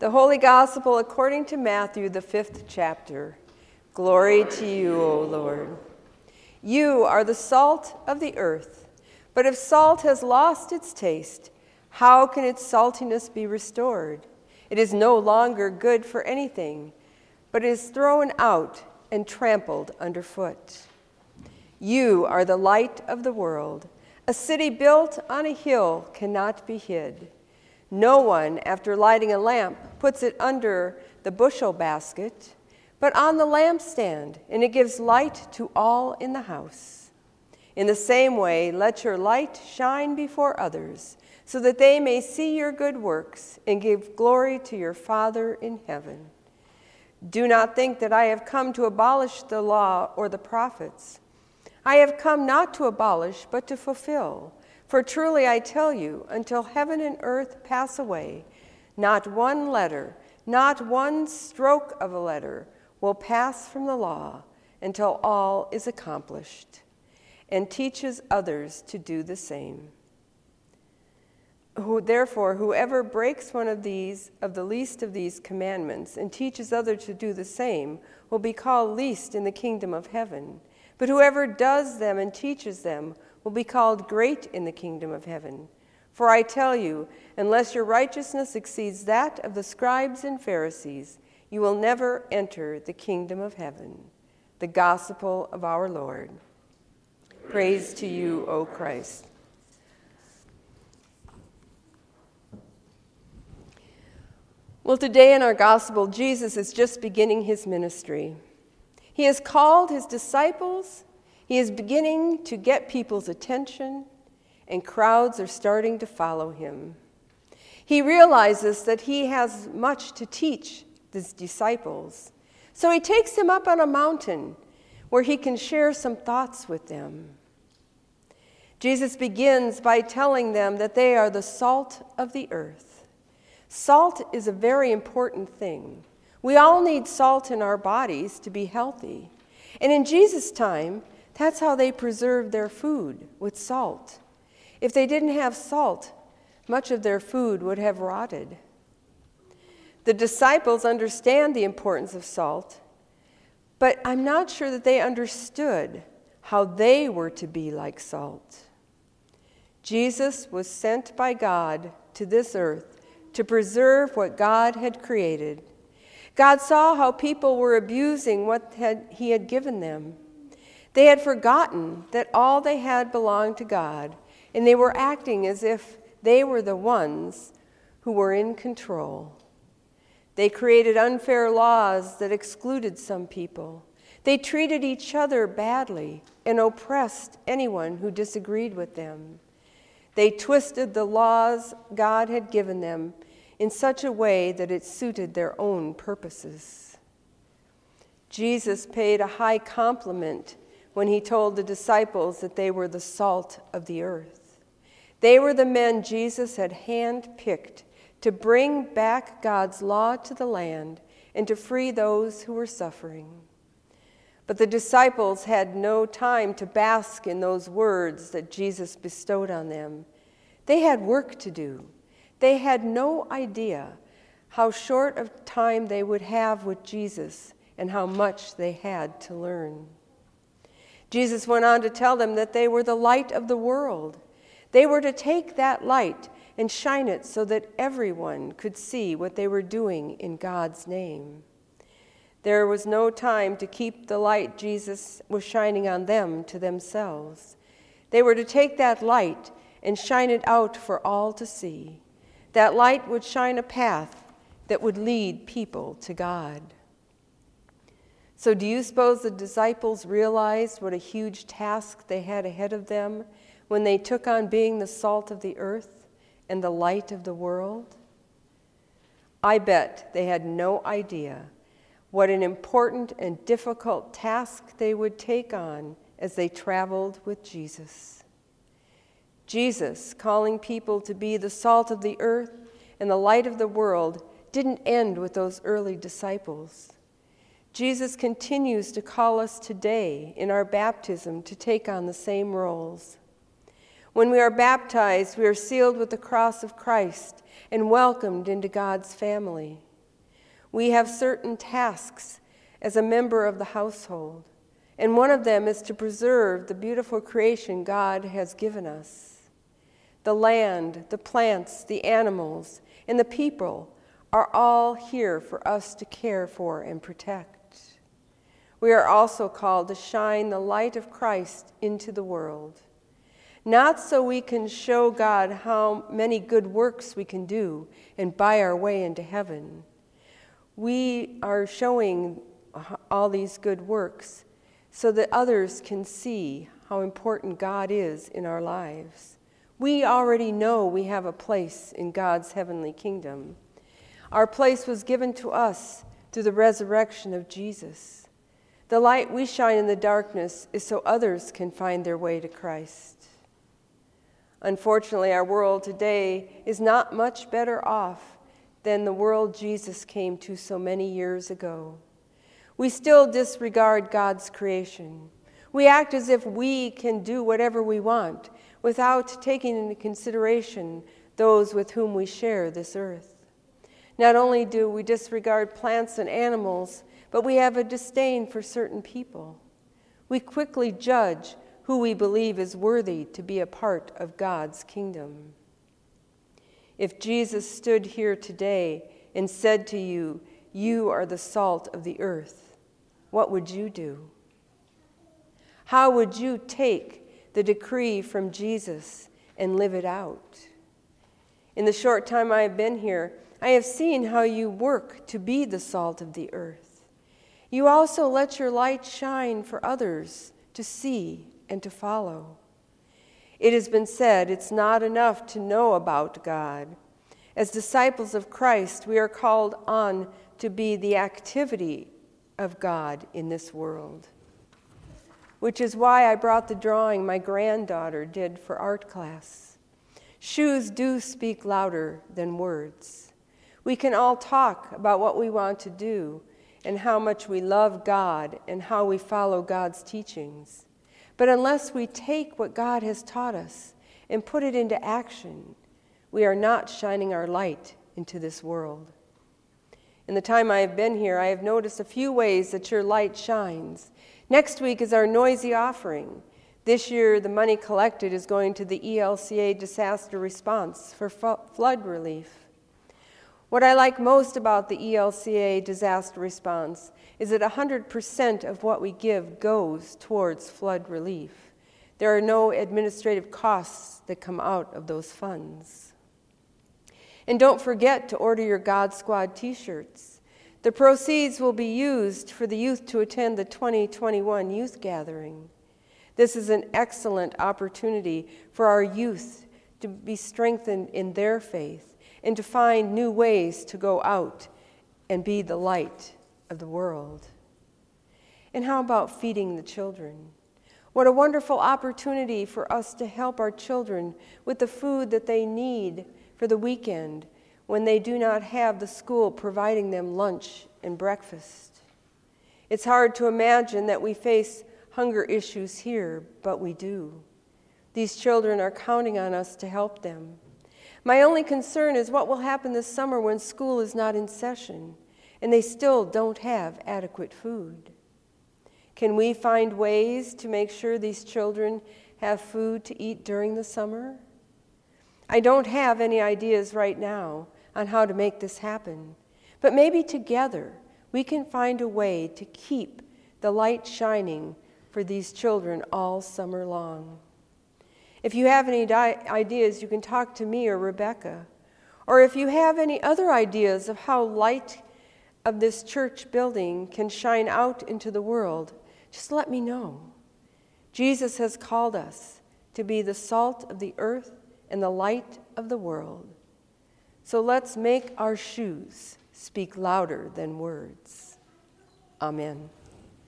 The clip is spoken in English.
The Holy Gospel according to Matthew, the fifth chapter. Glory to you, O Lord. You are the salt of the earth, but if salt has lost its taste, how can its saltiness be restored? It is no longer good for anything, but is thrown out and trampled underfoot. You are the light of the world. A city built on a hill cannot be hid. No one, after lighting a lamp, puts it under the bushel basket, but on the lampstand, and it gives light to all in the house. In the same way, let your light shine before others, so that they may see your good works and give glory to your Father in heaven. Do not think that I have come to abolish the law or the prophets. I have come not to abolish, but to fulfill. For truly I tell you, until heaven and earth pass away, not one letter, not one stroke of a letter will pass from the law until all is accomplished, and teaches others to do the same. Who, therefore, whoever breaks one of these, of the least of these commandments, and teaches others to do the same, will be called least in the kingdom of heaven. But whoever does them and teaches them will be called great in the kingdom of heaven. For I tell you, unless your righteousness exceeds that of the scribes and Pharisees, you will never enter the kingdom of heaven. The gospel of our Lord. Praise to you, O Christ. Well, today in our gospel, Jesus is just beginning his ministry. He has called his disciples he is beginning to get people's attention, and crowds are starting to follow him. He realizes that he has much to teach his disciples. So he takes them up on a mountain where he can share some thoughts with them. Jesus begins by telling them that they are the salt of the earth. Salt is a very important thing. We all need salt in our bodies to be healthy. And in Jesus' time, that's how they preserved their food, with salt. If they didn't have salt, much of their food would have rotted. The disciples understand the importance of salt, but I'm not sure that they understood how they were to be like salt. Jesus was sent by God to this earth to preserve what God had created. God saw how people were abusing what had, He had given them. They had forgotten that all they had belonged to God, and they were acting as if they were the ones who were in control. They created unfair laws that excluded some people. They treated each other badly and oppressed anyone who disagreed with them. They twisted the laws God had given them in such a way that it suited their own purposes. Jesus paid a high compliment when he told the disciples that they were the salt of the earth. They were the men Jesus had handpicked to bring back God's law to the land and to free those who were suffering. But the disciples had no time to bask in those words that Jesus bestowed on them. They had work to do. They had no idea how short of time they would have with Jesus and how much they had to learn. Jesus went on to tell them that they were the light of the world. They were to take that light and shine it so that everyone could see what they were doing in God's name. There was no time to keep the light Jesus was shining on them to themselves. They were to take that light and shine it out for all to see. That light would shine a path that would lead people to God. So, do you suppose the disciples realized what a huge task they had ahead of them when they took on being the salt of the earth and the light of the world? I bet they had no idea what an important and difficult task they would take on as they traveled with Jesus. Jesus, calling people to be the salt of the earth and the light of the world, didn't end with those early disciples. Jesus continues to call us today in our baptism to take on the same roles. When we are baptized, we are sealed with the cross of Christ and welcomed into God's family. We have certain tasks as a member of the household, and one of them is to preserve the beautiful creation God has given us. The land, the plants, the animals, and the people are all here for us to care for and protect. We are also called to shine the light of Christ into the world. Not so we can show God how many good works we can do and buy our way into heaven. We are showing all these good works so that others can see how important God is in our lives. We already know we have a place in God's heavenly kingdom. Our place was given to us through the resurrection of Jesus. The light we shine in the darkness is so others can find their way to Christ. Unfortunately, our world today is not much better off than the world Jesus came to so many years ago. We still disregard God's creation. We act as if we can do whatever we want without taking into consideration those with whom we share this earth. Not only do we disregard plants and animals, but we have a disdain for certain people. We quickly judge who we believe is worthy to be a part of God's kingdom. If Jesus stood here today and said to you, You are the salt of the earth, what would you do? How would you take the decree from Jesus and live it out? In the short time I have been here, I have seen how you work to be the salt of the earth. You also let your light shine for others to see and to follow. It has been said it's not enough to know about God. As disciples of Christ, we are called on to be the activity of God in this world. Which is why I brought the drawing my granddaughter did for art class. Shoes do speak louder than words. We can all talk about what we want to do and how much we love God and how we follow God's teachings. But unless we take what God has taught us and put it into action, we are not shining our light into this world. In the time I have been here, I have noticed a few ways that your light shines. Next week is our noisy offering. This year, the money collected is going to the ELCA disaster response for flood relief. What I like most about the ELCA disaster response is that 100% of what we give goes towards flood relief. There are no administrative costs that come out of those funds. And don't forget to order your God Squad t shirts. The proceeds will be used for the youth to attend the 2021 youth gathering. This is an excellent opportunity for our youth to be strengthened in their faith and to find new ways to go out and be the light of the world. And how about feeding the children? What a wonderful opportunity for us to help our children with the food that they need for the weekend when they do not have the school providing them lunch and breakfast. It's hard to imagine that we face hunger issues here, but we do. These children are counting on us to help them. My only concern is what will happen this summer when school is not in session and they still don't have adequate food. Can we find ways to make sure these children have food to eat during the summer? I don't have any ideas right now on how to make this happen, but maybe together we can find a way to keep the light shining for these children all summer long. If you have any di- ideas, you can talk to me or Rebecca. Or if you have any other ideas of how light of this church building can shine out into the world, just let me know. Jesus has called us to be the salt of the earth and the light of the world. So let's make our shoes speak louder than words. Amen.